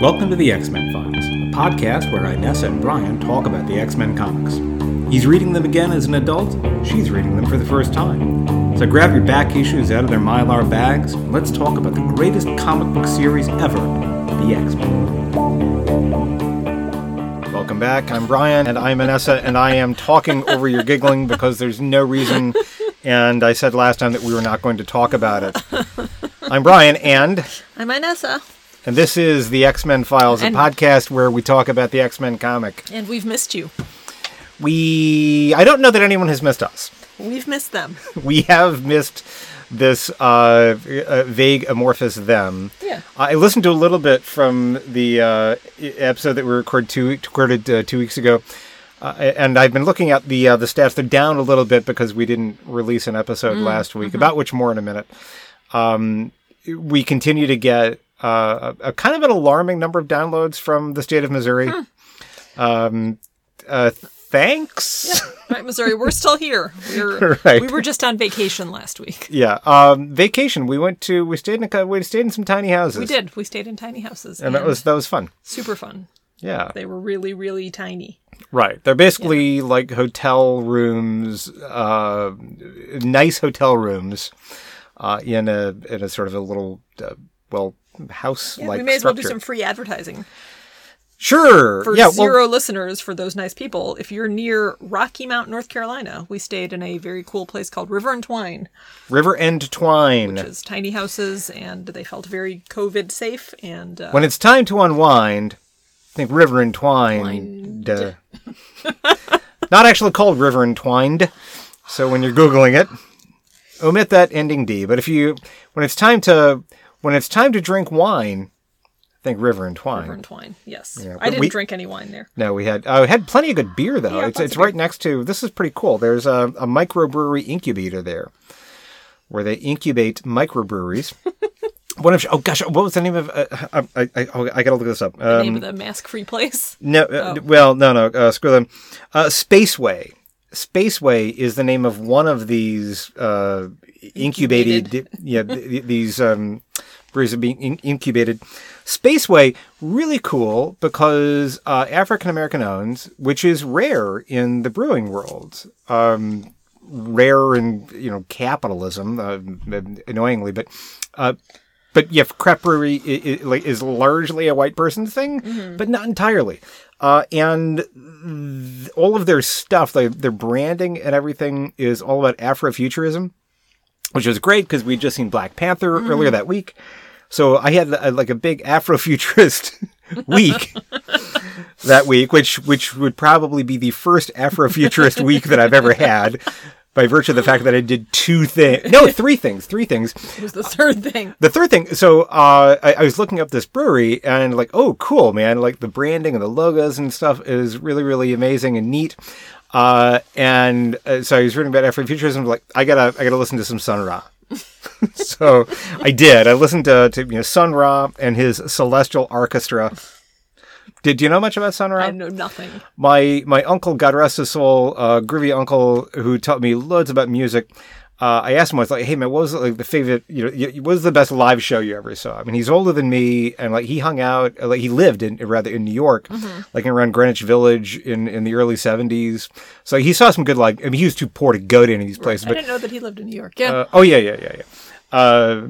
Welcome to the X Men Files, a podcast where Inessa and Brian talk about the X Men comics. He's reading them again as an adult, she's reading them for the first time. So grab your back issues out of their mylar bags, and let's talk about the greatest comic book series ever the X Men. Welcome back. I'm Brian, and I'm Inessa, and I am talking over your giggling because there's no reason. And I said last time that we were not going to talk about it. I'm Brian, and I'm Inessa. And this is the X Men Files, a podcast where we talk about the X Men comic. And we've missed you. We, I don't know that anyone has missed us. We've missed them. We have missed this uh, uh, vague amorphous them. Yeah. I listened to a little bit from the uh, episode that we recorded two recorded uh, two weeks ago, uh, and I've been looking at the uh, the stats. They're down a little bit because we didn't release an episode last week. About which more in a minute. Um, we continue to get uh, a, a kind of an alarming number of downloads from the state of Missouri. Um, uh, thanks. Right, Missouri, we're still here. We're, Right. We were just on vacation last week. Yeah. Um, vacation. We went to. We stayed in a. We stayed in some tiny houses. We did. We stayed in tiny houses. and that was that was fun. super fun. Yeah. They were really, really tiny. Right. They're basically like hotel rooms, uh, nice hotel rooms, uh, in a in a sort of a little uh, well house Yeah, we may as well do some free advertising. Sure. For yeah. Well, zero listeners, for those nice people, if you're near Rocky Mount, North Carolina, we stayed in a very cool place called River and Twine, River End Twine. which is tiny houses, and they felt very COVID safe. And uh, when it's time to unwind, I think River and Twine. Twined. Not actually called River and Twined. So when you're googling it, omit that ending D. But if you when it's time to when it's time to drink wine, I think River and Twine. River and Twine, yes. Yeah, I didn't we- drink any wine there. No, we had uh, had plenty of good beer though. Yeah, it's it's right next to. This is pretty cool. There's a, a microbrewery incubator there, where they incubate microbreweries. One of oh gosh, what was the name of? Uh, I, I, I, oh, I gotta look this up. The Um, name of the mask-free place. no, uh, Oh. well, no, no. Uh, screw them. Uh, Spaceway. Spaceway is the name of one of these uh, incubated. yeah, th- th- these um, breweries are being in- incubated. Spaceway, really cool because uh, African American owned, which is rare in the brewing world. Um, rare in you know capitalism, uh, annoyingly, but. Uh, but yeah, craft brewery is, largely a white person's thing, but not entirely. Uh, and th- all of their stuff, like their branding and everything, is all about Afrofuturism, which was great because we'd just seen Black Panther earlier that week. So I had uh, like a big Afrofuturist week that week, which which would probably be the first Afrofuturist week that I've ever had. By virtue of the fact that I did two things, no, three things, three things. It was the third thing. The third thing, so uh, I, I was looking up this brewery and like, oh, cool, man! Like the branding and the logos and stuff is really, really amazing and neat. Uh, and uh, so I was reading about Afrofuturism. Like, I gotta, I gotta listen to some Sun Ra. so I did. I listened to, to you know Sun Ra and his Celestial Orchestra. Did you know much about Sun Ra? I know nothing. my my uncle, God rest his soul, uh, groovy uncle who taught me loads about music. Uh, I asked him, I was like, "Hey man, what was like the favorite? You know, what was the best live show you ever saw?" I mean, he's older than me, and like he hung out, uh, like he lived in rather in New York, like around Greenwich Village in in the early '70s. So he saw some good like. I mean, he was too poor to go to any of these places, I but didn't know that he lived in New York. Yeah. uh, oh yeah, yeah, yeah, yeah. Uh,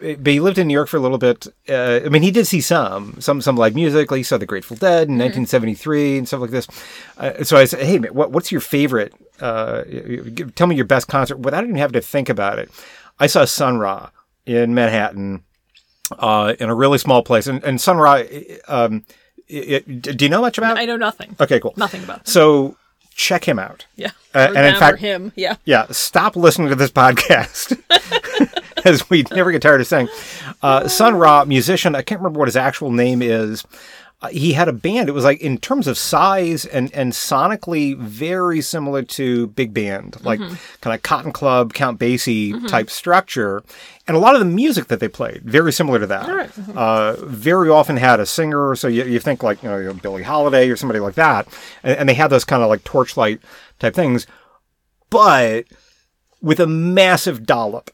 but he lived in New York for a little bit. Uh, I mean, he did see some, some, some live music. Like he saw the Grateful Dead in 1973 and stuff like this. Uh, so I said, "Hey, man, what, what's your favorite? Uh, tell me your best concert." Without even having to think about it, I saw Sun Ra in Manhattan, uh, in a really small place. And, and Sun Ra, um, it, it- do you know much about? I know nothing. okay, cool. Nothing about it. So check him out. Yeah. Uh, and in fact- him. Yeah. Yeah, stop listening to this podcast. As we never get tired of saying. Uh, Sun Ra, musician, I can't remember what his actual name is. Uh, he had a band. It was like, in terms of size and, and sonically, very similar to Big Band, like kind of Cotton Club, Count Basie type structure. And a lot of the music that they played, very similar to that. right. Uh, very often had a singer. So you, you think like, you know, Billie Holiday or somebody like that. And, and they had those kind of like torchlight type things. But with a massive dollop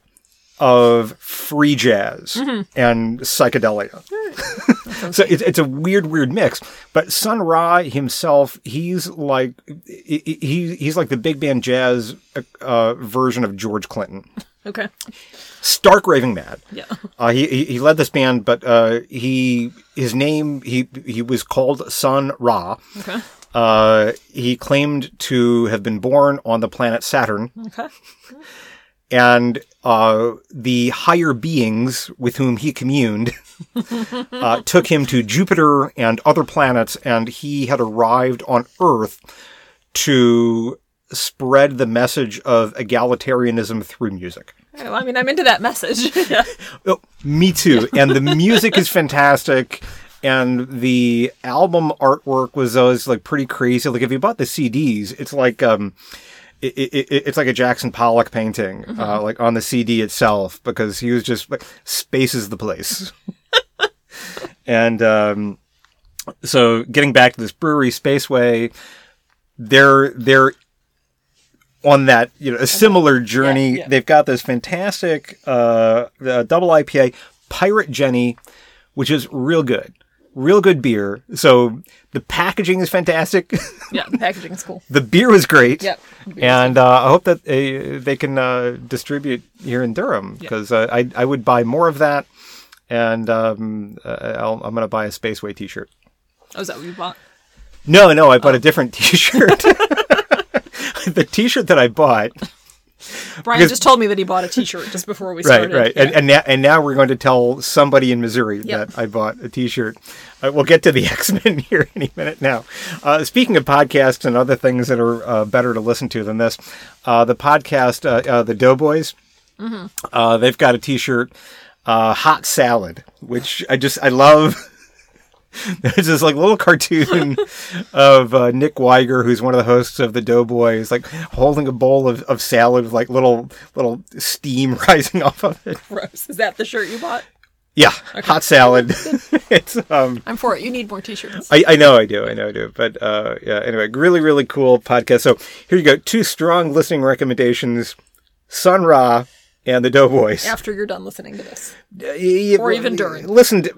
of free jazz and psychedelia. so it's, it's a weird, weird mix. But Sun Ra himself, he's like he, he he's like the big band jazz uh, version of George Clinton. Okay. Stark raving mad. Yeah. Uh, he, he he led this band, but uh, he his name he he was called Sun Ra. Okay. Uh, he claimed to have been born on the planet Saturn, Okay. and uh, the higher beings with whom he communed uh, took him to Jupiter and other planets, and he had arrived on Earth to spread the message of egalitarianism through music. Well, I mean, I'm into that message. yeah. Oh, me too. And the music is fantastic. And the album artwork was always like pretty crazy. Like if you bought the CDs, it's like um, it, it, it, it's like a Jackson Pollock painting, uh, like on the CD itself, because he was just like spaces the place. and um, so, getting back to this brewery, Spaceway, they're they're on that you know a similar journey. Yeah, yeah. They've got this fantastic uh, uh, double IPA, Pirate Jenny, which is real good, real good beer. So the packaging is fantastic. Yeah. The packaging is cool. the beer was great. Yep. And uh, I hope that uh, they can uh, distribute here in Durham because uh, I I would buy more of that, and um, uh, I'll, I'm going to buy a Spaceway T-shirt. Oh, is that what you bought? No, no, I bought Oh. a different T-shirt. the T-shirt that I bought, Brian Because- just told me that he bought a T-shirt just before we right, started. right, Yeah. and and now, and now we're going to tell somebody in Missouri Yep. that I bought a T-shirt. Uh, we'll get to the X Men here any minute now. Uh, speaking of podcasts and other things that are uh, better to listen to than this, uh, the podcast, uh, uh, the Doughboys, Mm-hmm. uh, they've got a T-shirt, uh, hot salad, which I just I love. There's this like little cartoon of uh, Nick Wiger, who's one of the hosts of the Doughboys, like holding a bowl of, of salad with like little little steam rising off of it. Gross. Is that the shirt you bought? Yeah, hot salad. it's um, I'm for it. You need more T-shirts. I, I know I do, I know I do. But uh, yeah, anyway, really really cool podcast. So here you go, two strong listening recommendations: Sun Ra and the Doughboys. After you're done listening to this. Y- Or even during. Listen, to,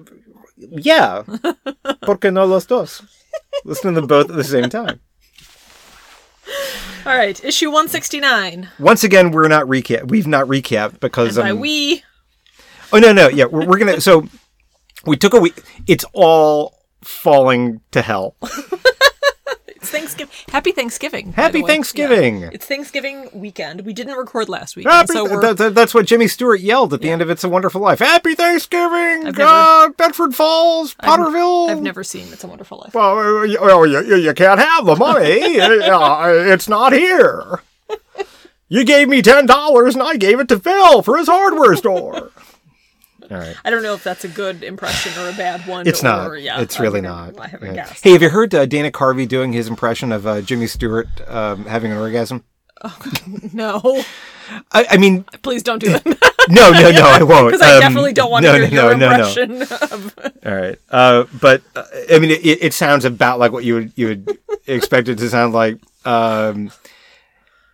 yeah, porque no los dos? Listen to them both at the same time. All right, issue 169. Once again, we're not recap. We've not recapped because By um, we, oh no no yeah we're, we're gonna so we took a week. It's all falling to hell. it's Thanksgiving. Happy Thanksgiving. Happy. Thanksgiving. Yeah. It's Thanksgiving weekend. We didn't record last week. So that- that- that's what Jimmy Stewart yelled at the end of "It's a Wonderful Life." Happy Thanksgiving, I've uh, Bedford Falls, Potterville. I've never seen It's a Wonderful Life. Well, uh, you, well, you, you- you can't have the money. Uh, it's not here. You gave me ten dollars, and I gave it to Phil for his hardware store. All right. I don't know if that's a good impression or a bad one. It's or, not. Yeah, it's really not. I haven't Yeah. guessed. Hey, have you heard uh, Dana Carvey doing his impression of uh, Jimmy Stewart um, having an orgasm? No, I, I mean, please don't do that no, no, no, I won't. because I Um, definitely don't want no, to hear no, your no, no, no. impression of. All right. Uh, but uh, I mean, it, it sounds about like what you would you would expect it to sound like. Um,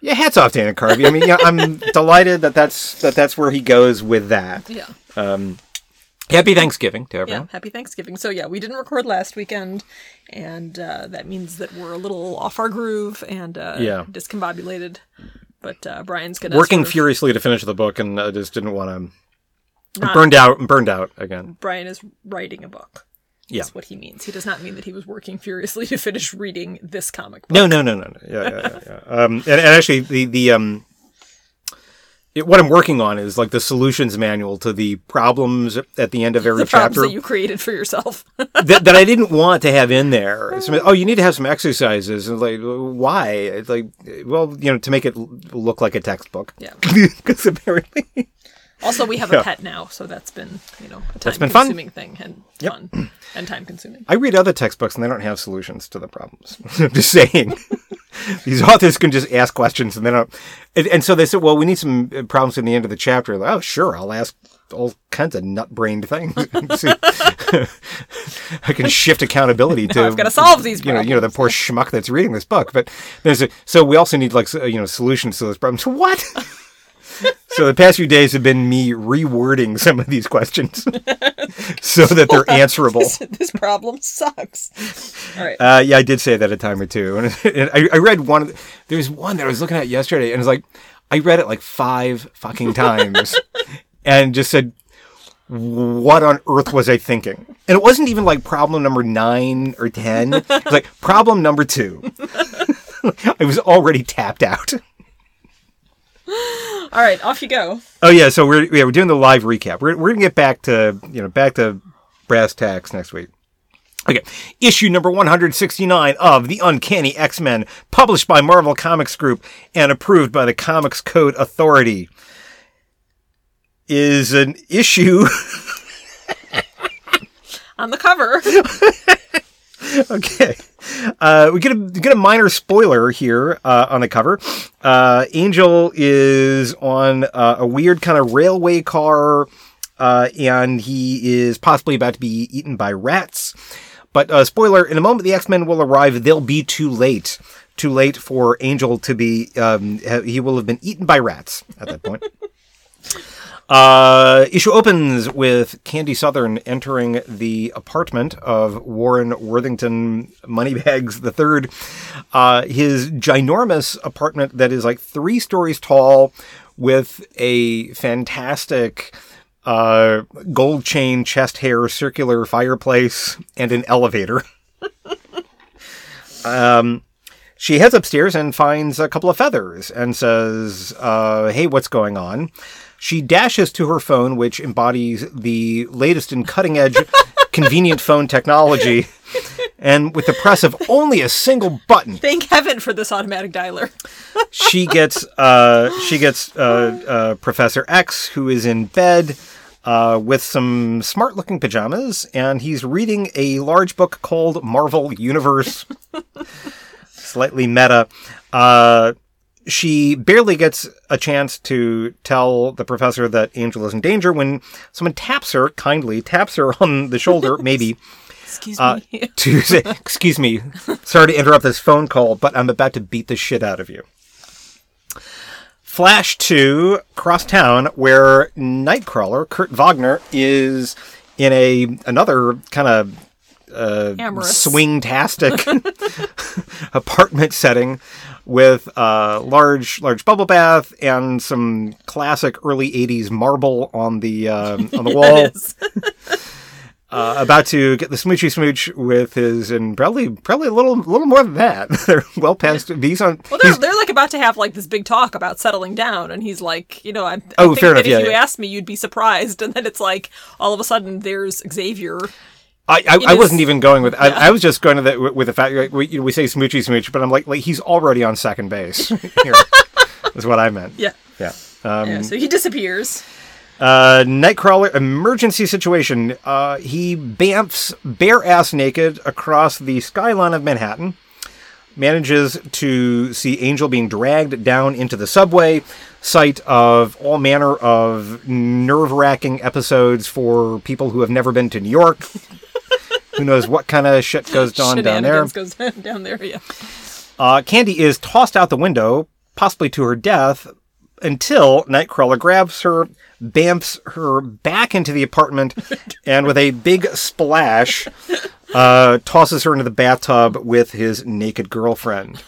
yeah, hats off, Dana Carvey. I mean, yeah, I'm delighted that that's that that's where he goes with that. Yeah. Happy Thanksgiving to Yeah, everyone. happy Thanksgiving. So yeah, we didn't record last weekend, and uh, that means that we're a little off our groove and uh, Yeah. discombobulated. But uh, Brian's gonna Working sort of- furiously to finish the book, and I just didn't want to. Not- burned out. Burned out again. Brian is writing a book. Yeah. Is what he means. He does not mean that he was working furiously to finish reading this comic book. No, no, no, no, no. Yeah, yeah, yeah. yeah. Um, and, and actually, the the um, it, what I'm working on is like the solutions manual to the problems at the end of every the problems chapter that you created for yourself. that, that I didn't want to have in there. Oh, you need to have some exercises. And like, why? It's like, well, you know, to make it look like a textbook. Yeah. Because apparently, also, we have Yeah. a pet now, so that's been you know a That's been fun. time-consuming thing and fun and time-consuming. I read other textbooks and they don't have solutions to the problems. I'm just saying. These authors can just ask questions and they don't. And, and so they said, well, we need some uh, problems in the end of the chapter. Like, oh, sure, I'll ask all kinds of nut-brained things. I can shift accountability to. I've gotta solve these You know, you know the poor schmuck that's reading this book. But there's a so we also need like uh, you know solutions to those problems. What? So the past few days have been me rewording some of these questions so that they're answerable. This, this problem sucks. All right. Uh, yeah, I did say that a time or two, and, and I, I read one. There was one that I was looking at yesterday, and it's like I read it like five fucking times, and just said, "What on earth was I thinking?" And it wasn't even like problem number nine or ten. It was like problem number two. I was already tapped out. All right, off you go. Oh yeah, so we're yeah we're doing the live recap. We're we're gonna get back to you know back to brass tacks next week. Okay, issue number 169 of The Uncanny X Men, published by Marvel Comics Group and approved by the Comics Code Authority, is an issue. On the cover. okay. Uh, we get a get a minor spoiler here uh, on the cover. Uh, Angel is on uh, a weird kind of railway car, uh, and he is possibly about to be eaten by rats. But uh, spoiler: in a moment, the X Men will arrive. They'll be too late. Too late for Angel to be. Um, he will have been eaten by rats at that point. Uh, issue opens with Candy Southern entering the apartment of Warren Worthington Moneybags the Uh, his ginormous apartment that is like three stories tall with a fantastic uh, gold chain chest hair circular fireplace and an elevator. um, she heads upstairs and finds a couple of feathers and says, uh, Hey, what's going on? She dashes to her phone, which embodies the latest and cutting edge convenient phone technology. And with the press of only a single button, Thank heaven for this automatic dialer. she gets uh, she gets uh, uh, Professor X, who is in bed uh, with some smart looking pajamas, and he's reading a large book called Marvel Universe. Slightly meta. She barely gets a chance to tell the professor that Angel is in danger when someone taps her, kindly taps her on the shoulder, maybe, Excuse uh, me. to say, Excuse me, sorry to interrupt this phone call, but I'm about to beat the shit out of you. Flash to Crosstown, where Nightcrawler, Kurt Wagner, is in a another kind of uh, swing-tastic apartment setting with a large large bubble bath and some classic early 80s marble on the um, on the wall. Uh, about to get the smoochy smooch with his and probably probably a little little more than that. They're well past he's on Well, they're, they're like about to have like this big talk about settling down, and he's like, you know, I, I Oh, think fair that enough, if yeah, you yeah. asked me, you'd be surprised, and then it's like all of a sudden there's Xavier. I, I, I wasn't even going with I, I was just going to the with the fact like, we, you know, we say smoochy smooch but I'm like like he's already on second base here is what I meant Yeah. yeah um, yeah. So he disappears. Uh, Nightcrawler emergency situation. Uh, he bamfs bare ass naked across the skyline of Manhattan. Manages to see Angel being dragged down into the subway, site of all manner of nerve wracking episodes for people who have never been to New York. who knows what kind of shit goes on down there? Goes down there. Yeah. Uh, Candy is tossed out the window, possibly to her death, until Nightcrawler grabs her, bamfs her back into the apartment, and with a big splash, uh, tosses her into the bathtub with his naked girlfriend.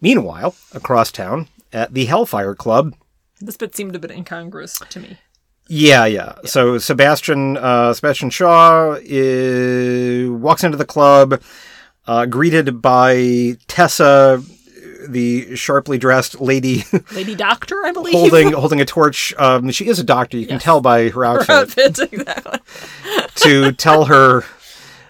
Meanwhile, across town, at the Hellfire Club, This bit seemed a bit incongruous to me. Yeah, yeah. So Sebastian uh, Sebastian Shaw is, walks into the club, uh, greeted by Tessa, the sharply dressed lady, Lady Doctor, I believe. holding holding a torch. Um, she is a doctor. You can tell by her Her outfit. outfit, exactly. to tell her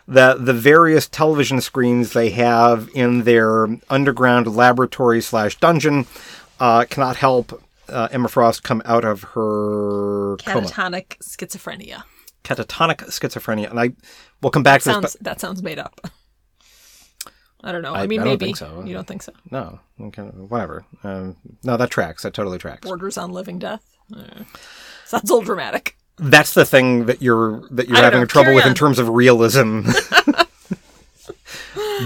that the various television screens they have in their underground laboratory slash dungeon uh, cannot help uh, Emma Frost come out of her coma. Catatonic schizophrenia. catatonic schizophrenia, and I will come back to Sounds this. that sounds made up. I don't know. I- I, mean, I maybe so. you don't think so. No, okay, whatever. Um, no, that tracks. That totally tracks. Borders on living death. Uh, sounds old dramatic. That's the thing that you're that you're having know. trouble with in terms of realism.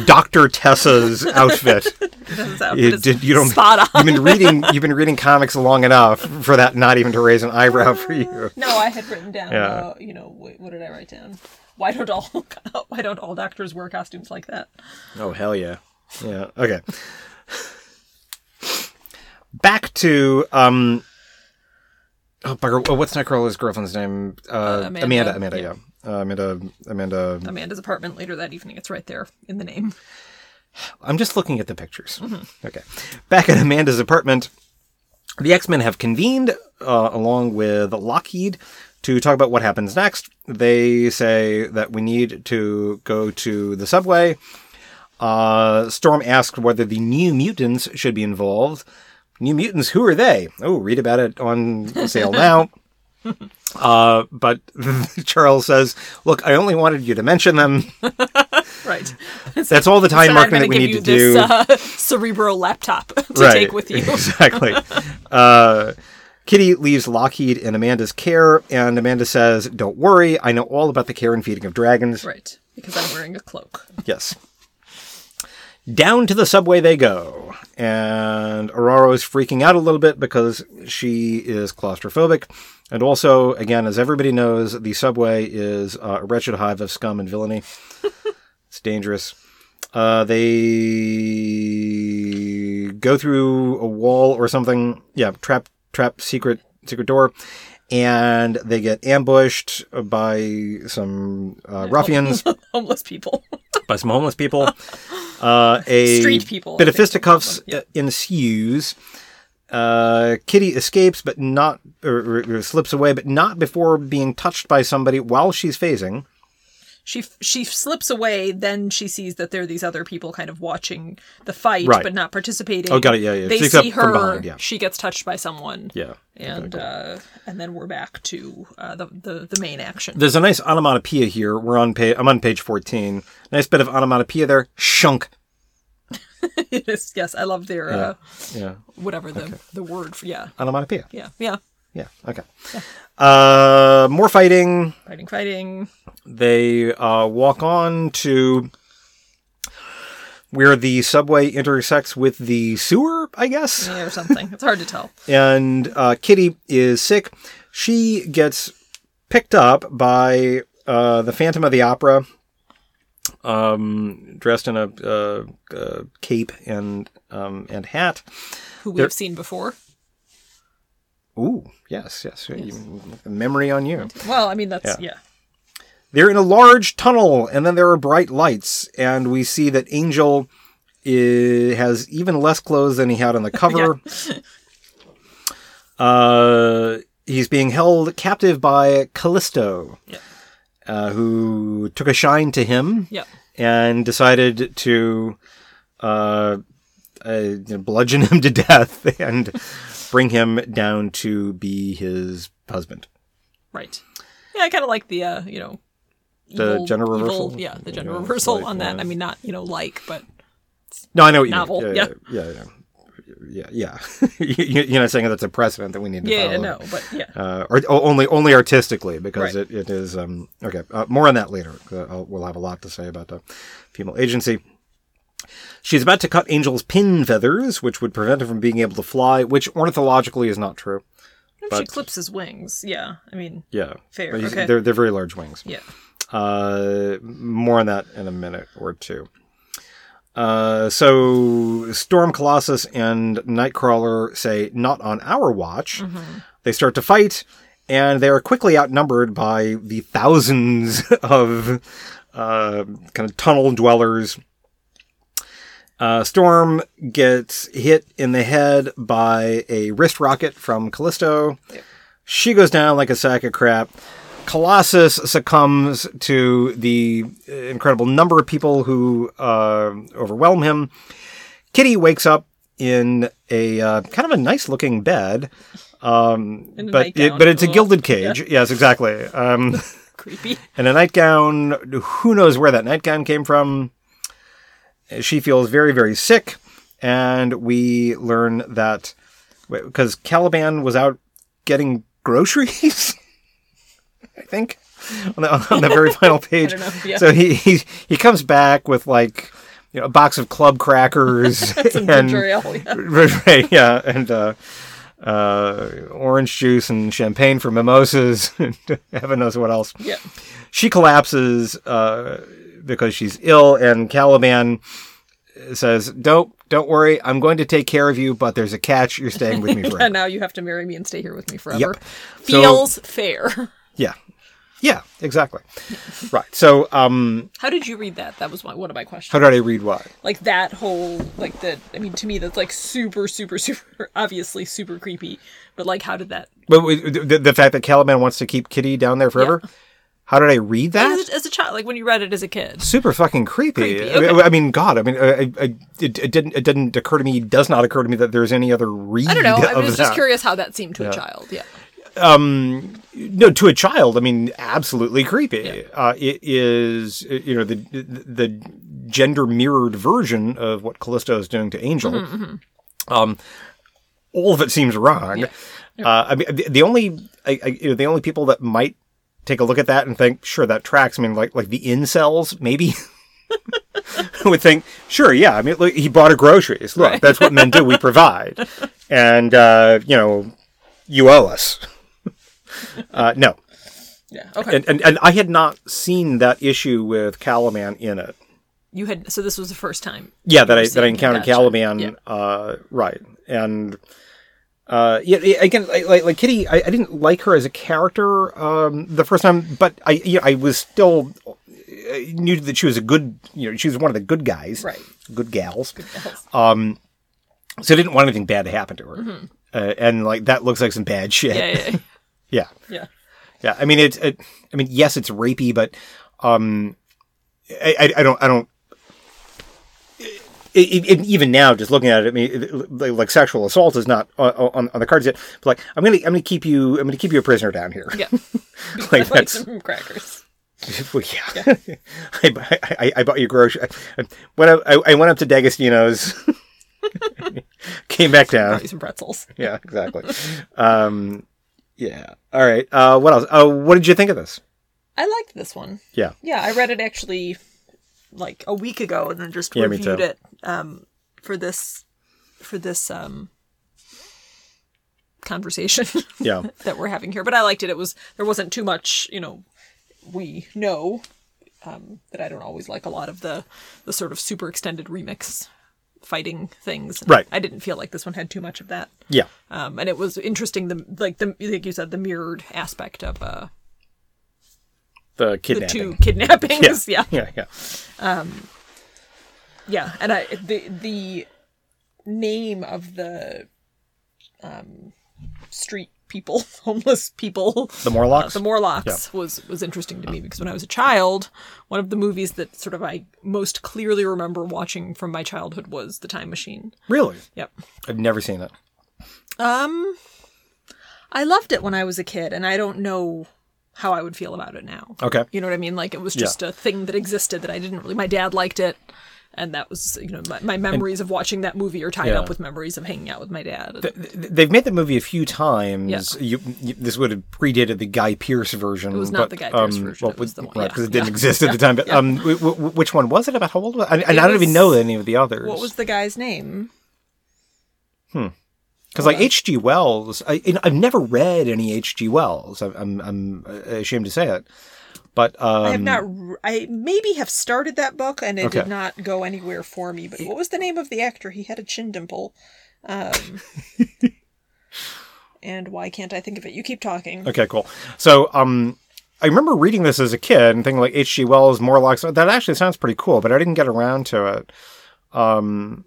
Doctor Tessa's outfit. His outfit You, is did, you don't. spot You've been reading. You've been reading comics long enough for that not even to raise an eyebrow for you. No, I had written down. Yeah. Uh, you know, wait, what did I write down? Why don't all Why don't all doctors wear costumes like that? Oh hell yeah, yeah. Okay. Back to um. Oh bugger! Oh, what's Nightcrawler's girlfriend's name? Uh, Amanda. Amanda. Amanda. Yeah. Uh, Amanda. Amanda. Amanda's apartment later that evening. It's right there in the name. I'm just looking at the pictures. Okay. Back at Amanda's apartment, the X Men have convened uh, along with Lockheed to talk about what happens next. They say that we need to go to the subway. Uh, Storm asks whether the New Mutants should be involved. New Mutants, who are they? Oh, read about it on sale now. Uh, but Charles says, "Look, I only wanted you to mention them. Right. That's all the time marking that we need to you do." this uh, Cerebro laptop to take with you. exactly. Uh, Kitty leaves Lockheed in Amanda's care, and Amanda says, Don't worry, I know all about the care and feeding of dragons. right. Because I'm wearing a cloak. Yes. Down to the subway they go. And Aurora is freaking out a little bit because she is claustrophobic. And also, again, as everybody knows, the subway is uh, a wretched hive of scum and villainy. it's dangerous. Uh, they go through a wall or something. Yeah, trap, trap, secret, secret door. And they get ambushed by some uh, ruffians Homeless people. by some homeless people. Uh, a Street people, bit of fisticuffs ensues. Uh, Kitty escapes, but not, or, or- slips away, but not before being touched by somebody while she's phasing. She she slips away. Then she sees that there are these other people kind of watching the fight, Right. but not participating. Oh, got it, yeah, yeah. They see her. behind, yeah. She gets touched by someone. Yeah. And uh, and then we're back to uh, the, the the main action. There's a nice onomatopoeia here. We're on page. I'm on page 14. Nice bit of onomatopoeia there. Shunk. It is- yes, I love their uh, Yeah. whatever the the word. For, yeah, Onomatopoeia. yeah, yeah. Yeah. Okay. Uh, more fighting. Fighting, fighting. They uh, walk on to where the subway intersects with the sewer, I guess. Yeah, or something. It's hard to tell. And uh, Kitty is sick. She gets picked up by uh, the Phantom of the Opera, um, dressed in a, uh, uh, cape and um, and hat. Who we've There- seen before. Ooh, yes, yes. You- Memory on you. Well, I mean that's Yeah. yeah. They're in a large tunnel, and then there are bright lights, and we see that Angel i has even less clothes than he had on the cover. uh, he's being held captive by Callisto, Yeah. Uh, who took a shine to him Yep. and decided to uh, uh, bludgeon him to death and bring him down to be his husband. Right. Yeah, I kind of like the uh, you know The evil- gender evil- reversal? yeah, the gender Yeah, reversal on that. I mean, not you know like, but No, I know what you Novel, mean. yeah. yeah, yeah, yeah, yeah. Yeah yeah you- You're not saying that's a precedent that we need to yeah, follow. no, but yeah. Uh, or only only artistically because Right. it, it is um, okay. Uh, more on that later. Uh, I'll, we'll have a lot to say about the female agency. She's about to cut Angel's pin feathers, which would prevent her from being able to fly, which ornithologically is not true. But- she clips his wings, yeah. I mean, Yeah, Fair, okay. They're they're very large wings. yeah. Uh, more on that in a minute or two. Uh, so Storm Colossus and Nightcrawler say, "Not on our watch." They start to fight, and they are quickly outnumbered by the thousands of uh, kind of tunnel dwellers. Uh, Storm gets hit in the head by a wrist rocket from Callisto. She goes down like a sack of crap. Colossus succumbs to the uh, incredible number of people who uh, overwhelm him. Kitty wakes up in a uh, kind of a nice looking bed, um, but it, but it's a gilded cage. Yes, exactly. Um, Creepy. and a nightgown. Who knows where that nightgown came from? She feels very, very sick, and we learn that because Caliban was out getting groceries. I think on the, on the very final page. know, yeah. So he, he he comes back with like you know, a box of club crackers and ale. Yeah. right, yeah, and uh, uh, orange juice and champagne for mimosas, and heaven knows what else. yeah. She collapses uh, because she's ill, and Caliban says, "Don't, don't worry, I'm going to take care of you, but there's a catch. You're staying with me And forever." now you have to marry me and stay here with me forever. Yep. So- Feels fair. Yeah, yeah, exactly. right. So, um, How did you read that? That was my, one of my questions. how did I read what? like that whole like the I mean to me that's like super super super obviously super creepy. But like how did that But the, the fact that Caliban wants to keep Kitty down there forever. How did I read that? as a, as a child like when you read it as a kid? super fucking creepy. Creepy, I, mean, okay. I mean, God, I mean, I, I, it, it didn't it didn't occur to me, does not occur to me that there's any other read. I don't know. I was just curious how that seemed to a child. Yeah. No, to a child, I mean, absolutely creepy. Uh, it is, you know, the the gender mirrored version of what Callisto is doing to Angel. Mm-hmm, Um, all of it seems wrong. Uh, I mean, the, the only I, I, you know, the only people that might take a look at that and think, sure, that tracks. I mean, like like the incels, maybe. would think, sure, yeah. I mean, look, he bought her groceries. Look, that's what men do. We provide, and uh, you know, you owe us. uh, no, Yeah. Okay. and, and and I had not seen that issue with Caliban in it. you had so this was the first time. Yeah, that I that I encountered gotcha. Caliban. Yeah. Uh, right, and uh, yeah, again, like, like, Kitty, I, I didn't like her as a character um, the first time, but I you know, I was still uh, knew that she was a good, you know, she was one of the good guys, Right. good gals. Yes. So I didn't want anything bad to happen to her, uh, and like that looks like some bad shit. Mm-hmm. Yeah. Yeah. Yeah. Yeah. Yeah, I mean it's. It, I mean, yes, it's rapey, but um, I, I, I don't. I don't. It, it, even now, just looking at it, I mean, like, like sexual assault is not on, on, on the cards yet. But like, I'm gonna, I'm gonna keep you, I'm gonna keep you a prisoner down here. Yeah. like that's, some crackers. well, yeah. I, I, I bought you grocery. I, went I, I went up to D'Agostino's, came back down. You some pretzels. Yeah, exactly. um, yeah. All right. Uh, what else? Uh, what did you think of this? I liked this one. Yeah. Yeah, I read it actually like a week ago and then just Yeah, reviewed it um, for this for this um, conversation Yeah. that we're having here. But I liked it. It was there wasn't too much, you know. We know um, that I don't always like a lot of the the sort of super extended remix fighting things. Right. I didn't feel like this one had too much of that. Yeah. Um, and it was interesting the like the like you said the mirrored aspect of uh, The the kidnapping. two kidnappings. yeah. Yeah. Yeah. um Yeah, and I the the name of the um street people, homeless people, The Morlocks? uh, the Morlocks was was interesting to me because when I was a child, one of the movies that sort of I most clearly remember watching from my childhood was The Time Machine. Really? Yep. I've never seen it. Um, I loved it when I was a kid, and I don't know how I would feel about it now. Okay. You know what I mean? Like it was just a thing that existed that I didn't really. My dad liked it, and that was you know my, my memories of watching that movie are tied Yeah. up with memories of hanging out with my dad. Th- They've made the movie a few times. Yeah. You, you, this would have predated the Guy Pearce version. It was not the Guy Pearce version, it was the one- right, yeah, because it didn't yeah, exist at the time. But um, w- w- which one was it? About how old was it? And, and I don't even know any of the others. what was the guy's name? Hmm. Because like H.G. Wells, I, I've never read any H.G. Wells. I'm, I'm, I'm ashamed to say it, but um, I have not. I maybe have started that book, and it Okay. did not go anywhere for me. But what was the name of the actor? He had a chin dimple. Um, and why can't I think of it? You keep talking. Okay, cool. So, um, I remember reading this as a kid and thinking like H.G. Wells, Morlocks. That actually sounds pretty cool, but I didn't get around to it. Um,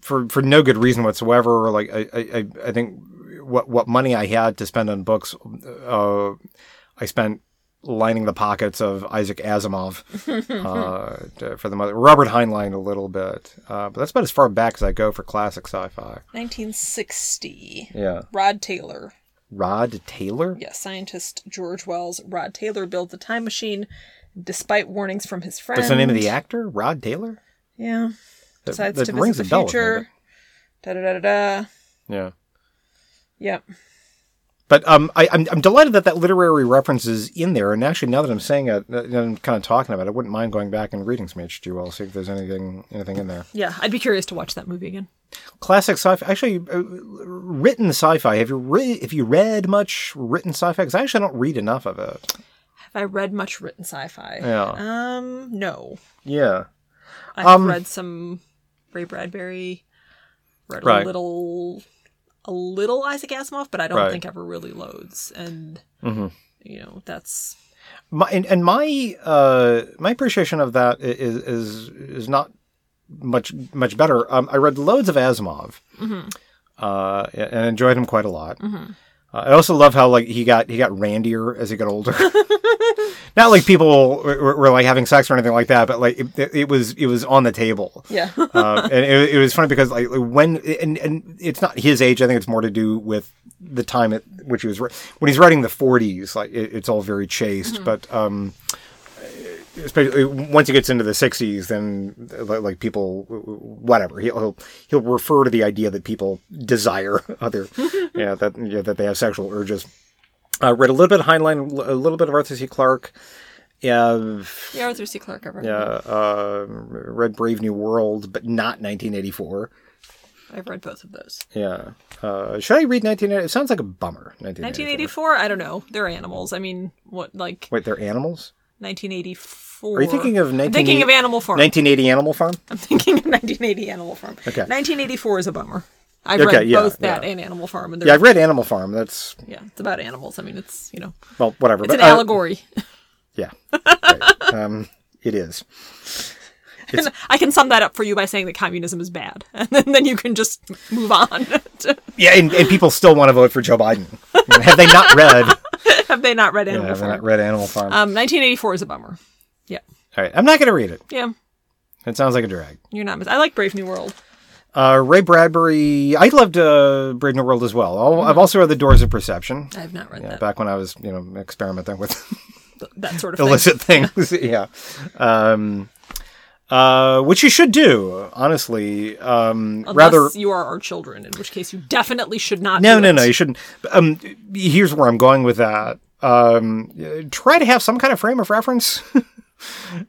for for no good reason whatsoever. Like I I, I- I think what what money I had to spend on books, uh, I spent lining the pockets of Isaac Asimov uh, for the mother Robert Heinlein a little bit, uh, but that's about as far back as I go for classic sci-fi. 1960. Yeah, Rod Taylor. Rod Taylor. Yes, scientist George Wells. Rod Taylor built the time machine despite warnings from his friends. What's the name of the actor? Rod Taylor. Yeah. That, Decides that to visit a the bell with me, future. Da da da da da. but- Yeah. But um, I, I'm, I'm delighted that that literary reference is in there. And actually, now that I'm saying it, I'm kind of talking about it, I wouldn't mind going back and reading some H.G. Wells, see if there's anything anything in there. Yeah, I'd be curious to watch that movie again. Classic sci-fi. Actually, uh, written sci-fi. Have you re- have you read much written sci-fi? Because I actually don't read enough of it. Have I read much written sci-fi? Yeah. Um, no. Yeah. I've Um, read some Ray Bradbury. Read Right. a little, a little Isaac Asimov, but I don't Right. think ever really loads. And Mhm. you know, that's My and, and my uh my appreciation of that is is is not much much better. Um, I read loads of Asimov, uh, and enjoyed him quite a lot. Uh, I also love how like he got he got randier as he got older. not like people were, were like having sex or anything like that, but like it, it was it was on the table. yeah. uh, and it, it was funny because like when and and it's not his age. I think it's more to do with the time at which he was when he's writing the 40s. Like it, it's all very chaste, but um, especially once he gets into the 60s, then like, people whatever he'll, he'll he'll refer to the idea that people desire other yeah that yeah, that they have sexual urges. Uh, read a little bit of Heinlein, a little bit of Arthur C. Clarke. Yeah, yeah, Arthur C. Clarke. Read. yeah, uh, read Brave New World, but not 1984. I've read both of those. Yeah. Uh, should I read 1980? It sounds like a bummer. 1984. 1984. I don't know. They're animals. I mean, what like Wait, they're animals? 1984? Are you thinking of I'm thinking of Animal Farm. 1980 Animal Farm? I'm thinking of 1980 Animal Farm. Okay. 1984 is a bummer. I've Okay, read yeah, both that yeah. and Animal Farm, and Yeah, I've read Animal Farm. That's yeah, it's about animals. I mean, it's you know, well, whatever. it's but, an uh, allegory. Yeah, Right. um, it is. And I can sum that up for you by saying that communism is bad, and then, then you can just move on. to- Yeah, and, and people still want to vote for Joe Biden. have they not read? have they not read Yeah, Animal have they Farm? not read Animal Farm? Um, 1984 is a bummer. Yeah, All right, I'm not going to read it. yeah, It sounds like a drag. you're not. Mis- I like Brave New World. Uh, Ray Bradbury. I loved uh, Brave New World as well. I'll- I've also read The Doors of Perception. I have not read Yeah, that. back when I was, you know, experimenting with That sort of thing. illicit things. yeah. Um, uh, which you should do, honestly. Um, Unless rather. you are our children, in which case you definitely should not. No, no, it. no. You shouldn't. Um, here's where I'm going with that. Um, try to have some kind of frame of reference.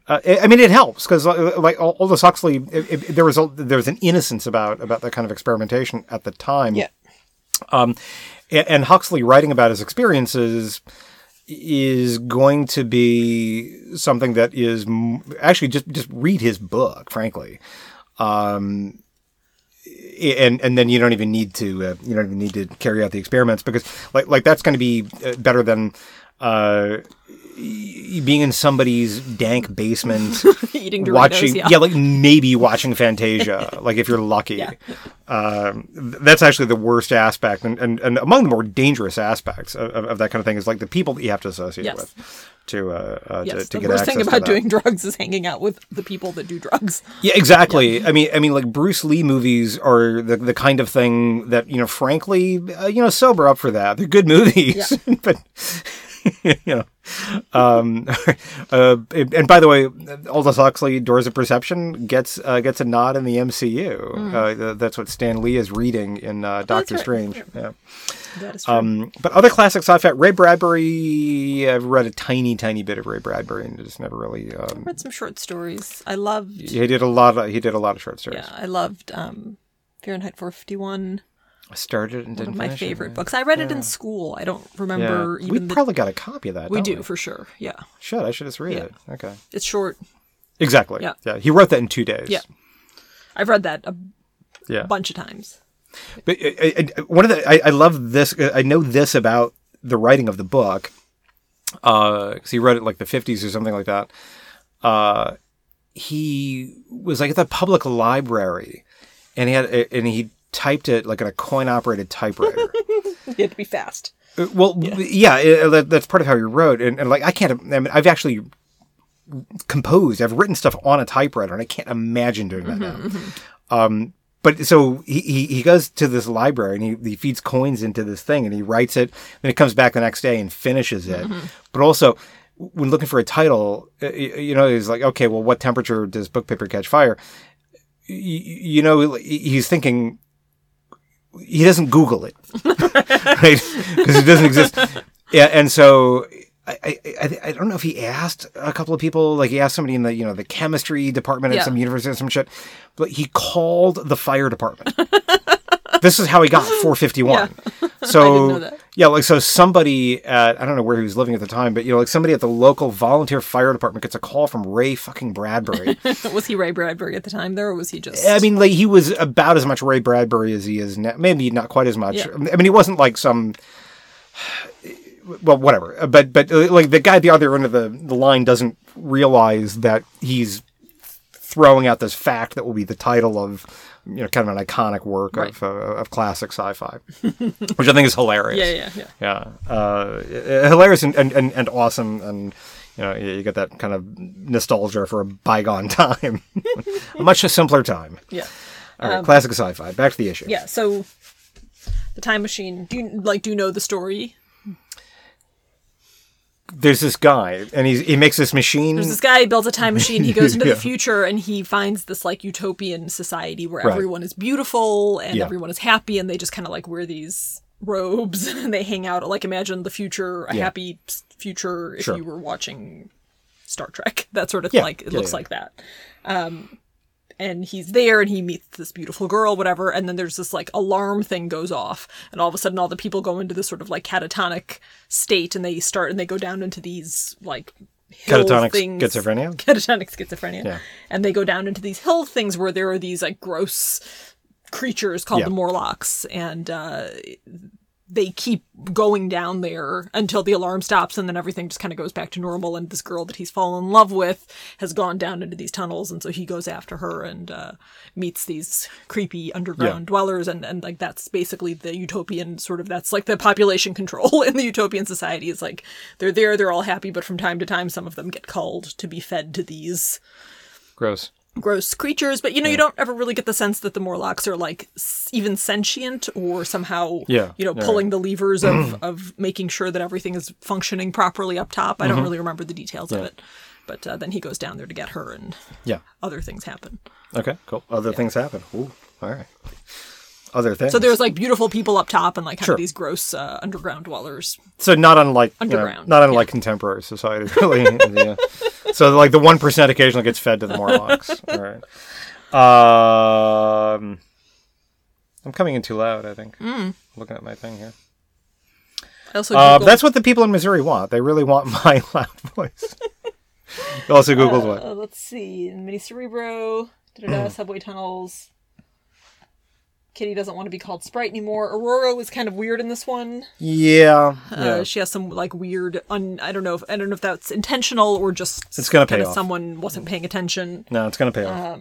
Uh, I mean, it helps because, like Aldous Huxley, it, it, there was a, there was an innocence about about that kind of experimentation at the time. Yeah. Um, a- and Huxley writing about his experiences is going to be something that is actually just just read his book, frankly. Um, and and then you don't even need to uh, you don't even need to carry out the experiments because like like that's going to be uh, better than uh, being in somebody's dank basement Eating Doritos. watching yeah. like maybe watching Fantasia like if you're lucky Yeah. um, that's actually the worst aspect and, and, and among the more dangerous aspects of, of, that kind of thing is like the people that you have to associate Yes. with to uh, uh Yes, to, to the get worst thing about doing drugs is hanging out with the people that do drugs. Yeah, exactly. I mean, I mean, like Bruce Lee movies are the the kind of thing that you know, frankly, uh, you know, sober up for that. They're good movies, but you know. Um, uh, and by the way, Aldous Huxley, Doors of Perception gets uh, gets a nod in the MCU. Uh, that's what Stan Lee is reading in uh, Doctor Hmm. right. Strange. Yeah. That is true. Um, but other classic sci-fi, Ray Bradbury. I've read a tiny, tiny bit of Ray Bradbury, and just never really. Um, read some short stories. I loved. he did a lot. Of, he did a lot of short stories. Yeah, I loved um, Fahrenheit 451. I started and One didn't of my it, favorite yeah. books. I read it in school. I don't remember. Yeah, we the. probably got a copy of that. we do for sure. Yeah, Should I should just read Yeah. it? Okay. it's short. Exactly. Yeah. Yeah. He wrote that in two days. Yeah. I've read that a Yeah. bunch of times. But uh, uh, one of the I, I love this. uh, I know this about the writing of the book because he wrote it like the fifties or something like that. Uh, he was like at the public library, and he had and he typed it like in a coin operated typewriter. You had to be fast. Uh, Well, yeah, uh, that, that's part of how he wrote, and, and like I can't. I mean, I've actually composed. I've written stuff on a typewriter, and I can't imagine doing that now. Um, but so he, he he goes to this library and he, he feeds coins into this thing, and he writes it. Then he comes back the next day and finishes it. But also. When looking for a title, uh, you know, he's like, okay, well, what temperature does book paper catch fire? You know, he's thinking, he doesn't Google it, right? Because it doesn't exist. Yeah, and so I, I, I- don't know if he asked a couple of people, like he asked somebody in the you know the chemistry department at Yeah. some university or some shit, but he called the fire department. this is how he got 451. So. Yeah, like so somebody at I don't know where he was living at the time, but you know like somebody at the local volunteer fire department gets a call from Ray fucking Bradbury. was he Ray Bradbury at the time there, or was he just? I mean, like he was about as much Ray Bradbury as he is now. Maybe not quite as much. Yeah. I mean, he wasn't like some. Well, whatever. But but like the guy at the other end of the, the line doesn't realize that he's throwing out this fact that will be the title of you know kind of an iconic work Right. of uh, of classic sci-fi, which I think is hilarious. yeah, yeah, yeah. Yeah, uh, hilarious and, and, and, and awesome, and you know you get that kind of nostalgia for a bygone time, a much simpler time. Yeah. All right, classic sci-fi. Back to the issue. Um, Yeah. So, the time machine. Do you like? Do you know the story? There's this guy, and he's he makes this machine. There's this guy builds a time machine. He goes into Yeah. the future and he finds this like utopian society where Right. everyone is beautiful and Yeah. everyone is happy and they just kind of like wear these robes and they hang out. Like imagine the future, a Yeah. happy future if Sure. you were watching Star Trek. That sort of like it looks like that. Um, and he's there and he meets this beautiful girl, whatever. And then there's this like alarm thing goes off, and all of a sudden all the people go into this sort of like catatonic state, and they start and they go down into these like Catatonic things. schizophrenia? Catatonic schizophrenia. Yeah. And they go down into these hill things where there are these like gross creatures called Yeah. the Morlocks, and uh, they keep going down there until the alarm stops, and then everything just kind of goes back to normal. And this girl that he's fallen in love with has gone down into these tunnels, and so he goes after her and uh, meets these creepy underground Yeah. dwellers, and and like that's basically the utopian sort of that's like the population control in the utopian society. Is like they're there, they're all happy, but from time to time, some of them get called to be fed to these Gross. Gross creatures, but you know, you don't ever really get the sense that the Morlocks are like s- even sentient or somehow, Yeah, you know, yeah. pulling the levers of, of making sure that everything is functioning properly up top. I Mm-hmm. don't really remember the details of it, but uh, then he goes down there to get her, and Yeah. other things happen. Okay. Cool. Other things happen. Ooh. All right. Other things. So there's like beautiful people up top and like kind Sure. of these gross uh, underground dwellers. So not unlike you know, Underground, not unlike contemporary society, really. yeah. So like the one percent occasionally gets fed to the Morlocks. All right. Um, I'm coming in too loud. I think. Mm. Looking at my thing here. Uh, that's what the people in Missouri want. They really want my loud voice. also googled what? Uh, let's see, Mini Cerebro, subway tunnels. Kitty doesn't want to be called Sprite anymore. Ororo was kind of weird in this one. Yeah. yeah. Uh, she has some like weird. Un, I don't know. If, I don't know if that's intentional or just It's gonna pay off. Someone wasn't paying attention. no, it's gonna pay off.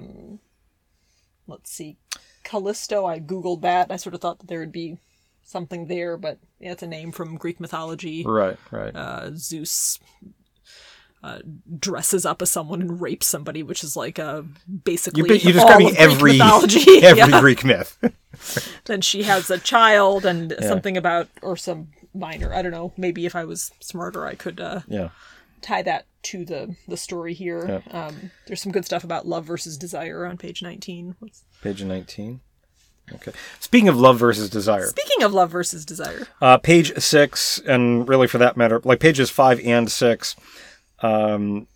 Let's see, Callisto. I googled that. I sort of thought that there would be something there, but yeah, it's a name from Greek mythology. right. Right. Uh, Zeus uh, dresses up as someone and rapes somebody, which is like uh, basically You're, you're describing every mythology. every Yeah. Greek myth. Then she has a child and something about or some minor. I don't know. Maybe if I was smarter, I could. Uh, yeah. tie that to the the story here. Um, there's some good stuff about love versus desire on page 19. What's- Page 19. Okay. Speaking of love versus desire, Speaking of love versus desire, uh, page six, and really for that matter, like pages five and six, um,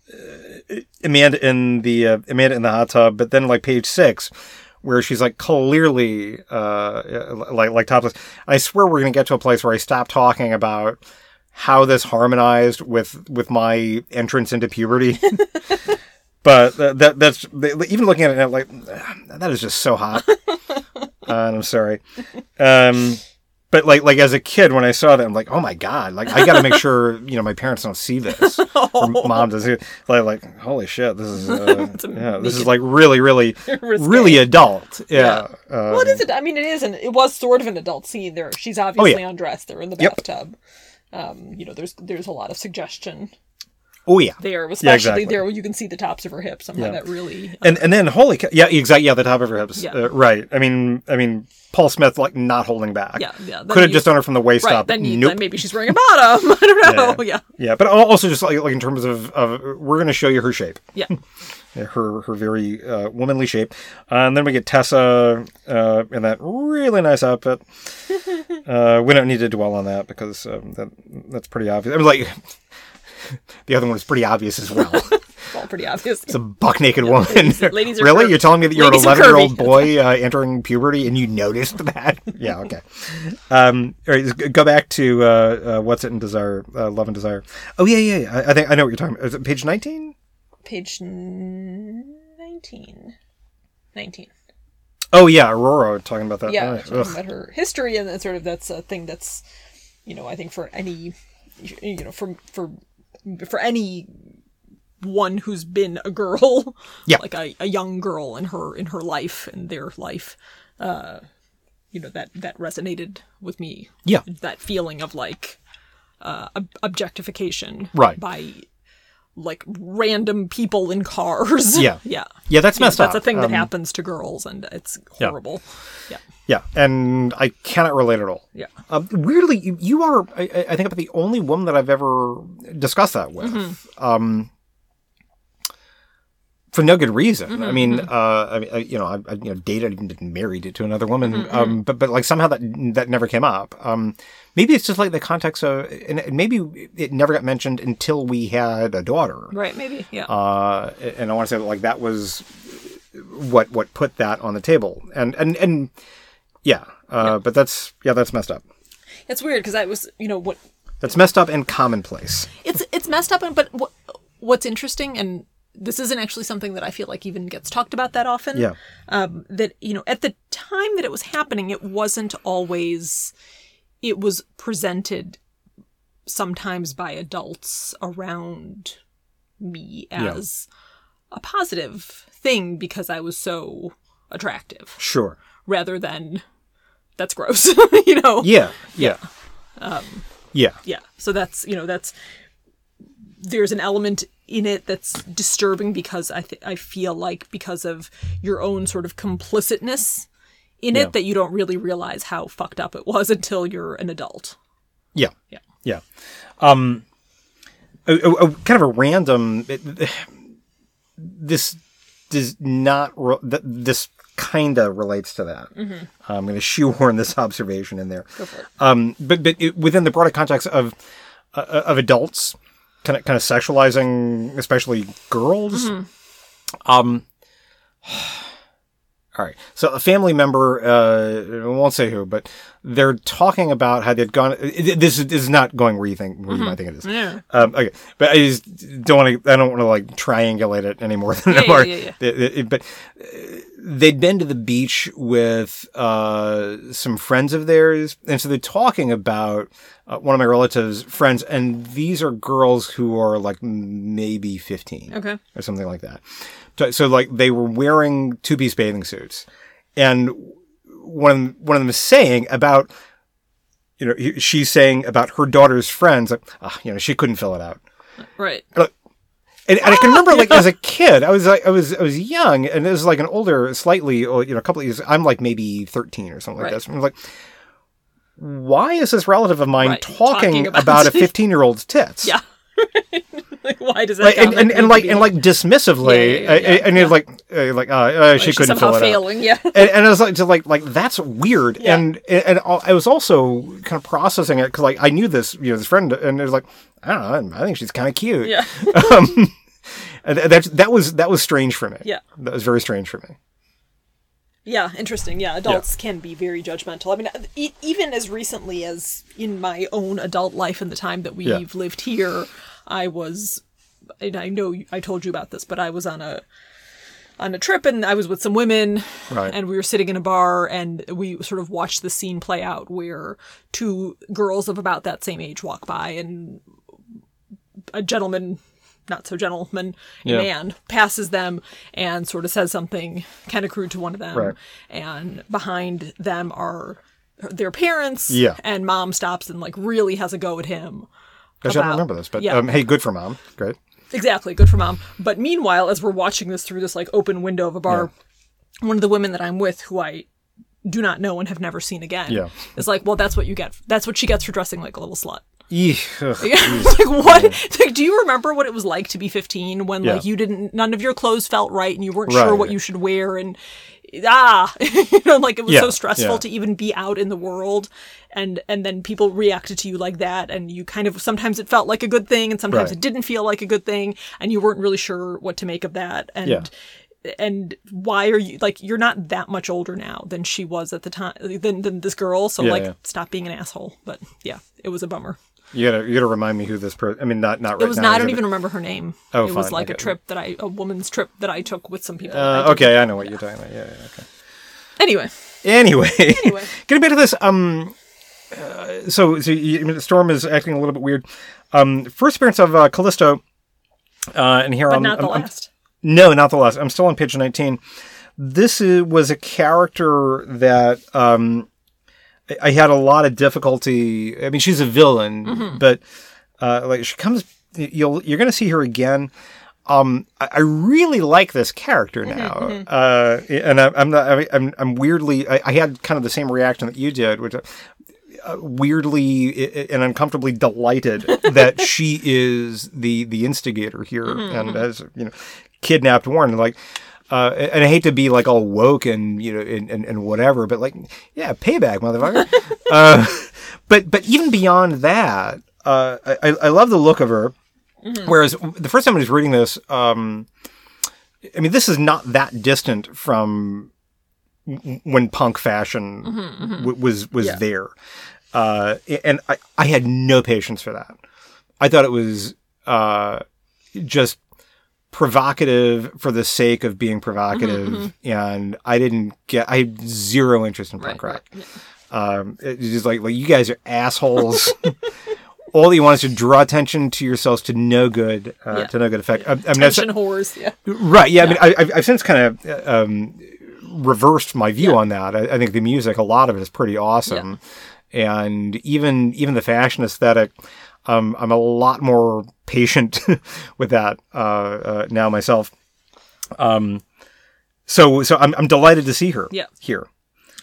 Amanda in the uh, Amanda in the hot tub, but then like page six, where she's like clearly uh, like like topless. I swear we're gonna get to a place where I stop talking about how this harmonized with with my entrance into puberty. but that, that that's even looking at it like that is just so hot. uh, and I'm sorry. Um, but like like as a kid when I saw that I'm like oh my god like I got to make sure you know my parents don't see this or mom does it like like holy shit this is uh, yeah this is like really really really adult yeah, Uh, well, it is. I mean, it is. An, it was sort of an adult scene. There, she's obviously Oh, yeah. undressed. They're in the Yep. bathtub. Um, you know, there's there's a lot of suggestion. Oh yeah. there, especially exactly. there where you can see the tops of her hips. Somehow Yeah. that really. And and then holy cow, yeah, exactly. Yeah, the top of her hips. Yeah. Uh, right. I mean, I mean, Paul Smith like not holding back. Yeah, yeah, Could have just done it from the waist Right, up. then, you, nope. then maybe she's wearing a bottom. I don't know. Yeah, Yeah, but also just like, like in terms of, of we're going to show you her shape, yeah, Yeah, her her very uh, womanly shape, uh, and then we get Tessa uh, in that really nice outfit. uh, we don't need to dwell on that because um, that that's pretty obvious. I mean, like the other one is pretty obvious as well. all pretty obvious. It's a buck naked woman. ladies- ladies really? curvy. You're telling me that you're Ladies an 11 year old boy uh, entering puberty and you noticed that? yeah, okay. Um, all right, go back to uh, uh, what's it in Desire, uh, Love and Desire. Oh yeah, yeah, yeah. I, I think I know what you're talking about. Is it page 19? Page n- 19. 19. Oh yeah, Ororo talking about that. Yeah, Oh, talking ugh. about her history, and that sort of that's a thing that's, you know, I think for any, you know, for for for any one who's been a girl, Yeah. like a, a young girl in her in her life and their life, uh, you know that that resonated with me. Yeah. that feeling of like uh, objectification, Right. by like random people in cars. Yeah. yeah. Yeah, that's messed That's up. That's a thing that Um, happens to girls, and it's horrible. Yeah. Yeah, and I cannot relate at all. Yeah. Um, weirdly, you, you are, I, I I think, about the only woman that I've ever discussed that with. Mm-hmm. Um, for no good reason. Mm-hmm, I mean, uh, I uh, you know, I, I you know, dated and married it to another woman, Mm-hmm, um, but but like somehow that that never came up. Um, maybe it's just like the context of, and maybe it never got mentioned until we had a daughter. Right, maybe. Yeah. Uh, and I want to say that like that was what what put that on the table, and and and yeah, uh, but that's yeah, that's messed up. it's weird because I was, you know, what That's messed up and commonplace. it's it's messed up, and but what what's interesting, and this isn't actually something that I feel like even gets talked about that often. Yeah. Um, that you know, at the time that it was happening, it wasn't always. It was presented sometimes by adults around me as a positive thing because I was so attractive, Sure. rather than that's gross, you know. Yeah. Yeah. Um, yeah. yeah so that's you know that's there's an element in it that's disturbing because i th- i feel like because of your own sort of complicitness in Yeah. it that you don't really realize how fucked up it was until you're an adult Yeah. Yeah. Yeah. Um, a, a- a kind of a random. It, this does not. Re- th- this kind of relates to that. I'm going to shoehorn this observation in there. Go for it. Um, but but it, within the broader context of uh, of adults, kind of kind of sexualizing, especially girls. Um. All right. So a family member, uh, I won't say who, but they're talking about how they'd gone. This is, not going where you think where you might think it is. yeah Um, okay, but I just don't want to. I don't want to like triangulate it anymore than Yeah, yeah, yeah, It- it- it- but uh, they'd been to the beach with uh, some friends of theirs, and so they're talking about uh, one of my relatives' friends, and these are girls who are like maybe fifteen okay or something like that. So, so like they were wearing two piece bathing suits, and one of them, one of them is saying about, you know, she's saying about her daughter's friends, like, ah, you know, she couldn't fill it out. right And, and I can remember, like, as a kid, I was like, I was, I was young, and it was like an older, slightly, you know, a couple of years. I'm like maybe 13 or something like Right. that. So I'm like, why is this relative of mine Right. talking, Talking about- about, a 15 year old's tits? yeah like why does that Like, and, and, and like and like dismissively, Yeah, yeah, yeah, uh, and you're like uh, like uh, uh, she couldn't fill it out. yeah and, and I was like, to like, like that's weird. Yeah. And and I was also kind of processing it because like I knew this, you know, this friend, and it was like, I don't know, I think she's kind of cute. yeah Um, and that that was that was strange for me. Yeah. that was very strange for me. Yeah, interesting. Yeah, adults can be very judgmental. I mean, e- even as recently as in my own adult life and the time that we've Yeah. lived here, I was, and I know I told you about this, but I was on a on a trip and I was with some women, Right. and we were sitting in a bar and we sort of watched the scene play out where two girls of about that same age walk by and a gentleman not so gentleman Yeah. man passes them and sort of says something kind of crude to one of them Right. and behind them are their parents Yeah. and mom stops and like really has a go at him Actually, I don't remember this, but yeah. um, hey, good for mom. Great. Exactly, good for mom. But meanwhile, as we're watching this through this like open window of a bar, one of the women that I'm with, who I do not know and have never seen again, Yeah. is like, well, that's what you get. That's what she gets for dressing like a little slut. Ugh. Like what? Like, do you remember what it was like to be 15 when Yeah. like you didn't, none of your clothes felt right and you weren't sure Right. what you should wear and ah, you know, like it was Yeah, so stressful yeah. to even be out in the world and and then people reacted to you like that and you kind of sometimes it felt like a good thing and sometimes Right. it didn't feel like a good thing and you weren't really sure what to make of that and Yeah. and why are you like you're not that much older now than she was at the time than, than this girl so Yeah, like yeah. stop being an asshole but yeah it was a bummer You gotta you gotta remind me who this person. I mean, not not right it was now. not. I don't it? even remember her name. Oh, it was fine, like a trip that I, a woman's trip that I took with some people. Uh, I okay, I know what you're talking about. Yeah, yeah, okay. Anyway, Anyway, Anyway. getting back to this. Um, uh, so, so you, I mean, the storm is acting a little bit weird. Um, first appearance of uh, Callisto, uh, and here but I'm, not the I'm- I'm- last. no, not the last. I'm still on page 19. This is, was a character that um, I- had a lot of difficulty. I mean, she's a villain, Mm-hmm. but uh, like she comes, you'll you're going to see her again. Um, I, I really like this character Mm-hmm, now, uh, and I, I'm not. I, I'm I'm weirdly. I, I had kind of the same reaction that you did, which. Uh, weirdly and uncomfortably delighted that she is the the instigator here Mm-hmm, and has you know kidnapped Warren like uh, and I hate to be like all woke and you know and, and, and whatever but like yeah payback motherfucker. Uh, but but even beyond that uh, I, I love the look of her. Whereas the first time I was reading this um, I mean this is not that distant from when punk fashion w- was was Yeah. there. Uh, and I, I had no patience for that. I thought it was uh, just provocative for the sake of being provocative, and I didn't get. I had zero interest in punk Right, rock. right, Um, it's just like like you guys are assholes. All you want is to draw attention to yourselves to no good, uh, Yeah. to no good effect. I, I mean, that's, Tension whores. Yeah. right? Yeah, I mean, I, I've, I've since kind of uh, um, reversed my view Yeah. on that. I, I think the music, a lot of it is pretty awesome, and even even the fashion aesthetic. Um, I'm a lot more patient with that uh, uh, now myself. Um, so so I'm I'm delighted to see her Yeah. here.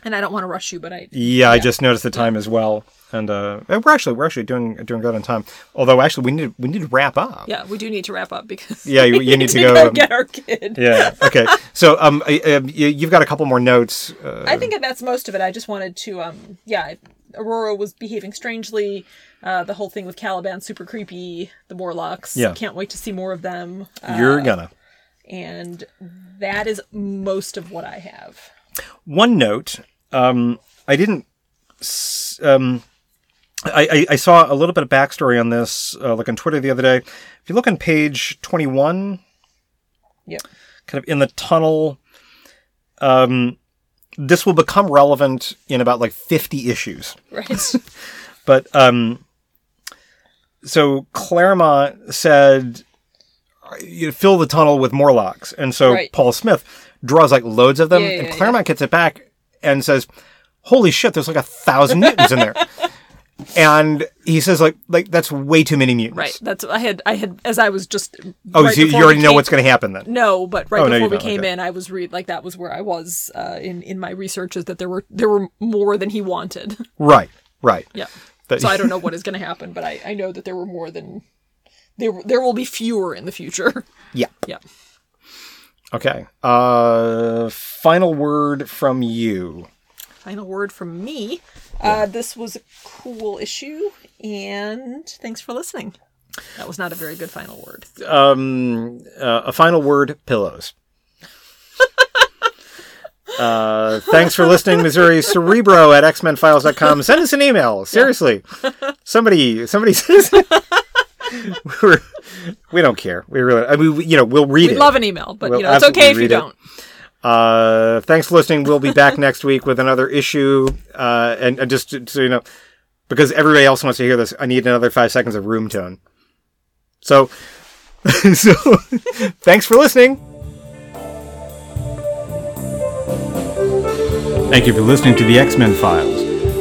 And I don't want to rush you, but I. Yeah, I just noticed the time as well, and uh, we're actually we're actually doing doing good on time. Although actually we need we need to wrap up. Yeah, we do need to wrap up because. Yeah, you, you need to go um, get our kid. yeah. Okay. So um, I- um, you, you've got a couple more notes. Uh, I think that's most of it. I just wanted to, um, yeah, Ororo was behaving strangely. Uh, the whole thing with Caliban, super creepy. The Morlocks. Yeah. Can't wait to see more of them. Uh, you're gonna. and that is most of what I have. One note. Um, I didn't. Um, I, I, I saw a little bit of backstory on this, uh, like on Twitter the other day. If you look on page twenty-one, Yep. kind of in the tunnel. Um, this will become relevant in about like fifty issues. Right. But um, so Claremont said, "You fill the tunnel with Morlocks," and so Right. Paul Smith draws like loads of them, Yeah, and yeah, Claremont gets it back and says, "Holy shit! There's like a thousand mutants in there." And he says, like, like that's way too many mutants. right. That's I had. I had as I was just. Oh, right so you already we know what's going to happen then. No, but right Oh, no, before we came okay. in, I was read like that was where I was uh, in in my researches that there were there were more than he wanted. Right. Right. yeah. That- So I don't know what is going to happen, but I I know that there were more than there there will be fewer in the future. Yeah. yeah. Okay. Uh, final word from you. Final word from me. Uh, this was a cool issue, and thanks for listening. That was not a very good final word. um, uh, a final word pillows. uh, thanks for listening, Missouri Cerebro at xmenfiles.com. Send us an email. Seriously. Somebody, somebody says. We're, we don't care. We really, I mean, we, you know, we'll read We it. love an email, but We'll you know it's okay if you it. don't. Uh, thanks for listening. We'll be back next week with another issue. Uh, and, and just so you know, because everybody else wants to hear this, I need another five seconds of room tone. So, so thanks for listening. Thank you for listening to the X Men Files.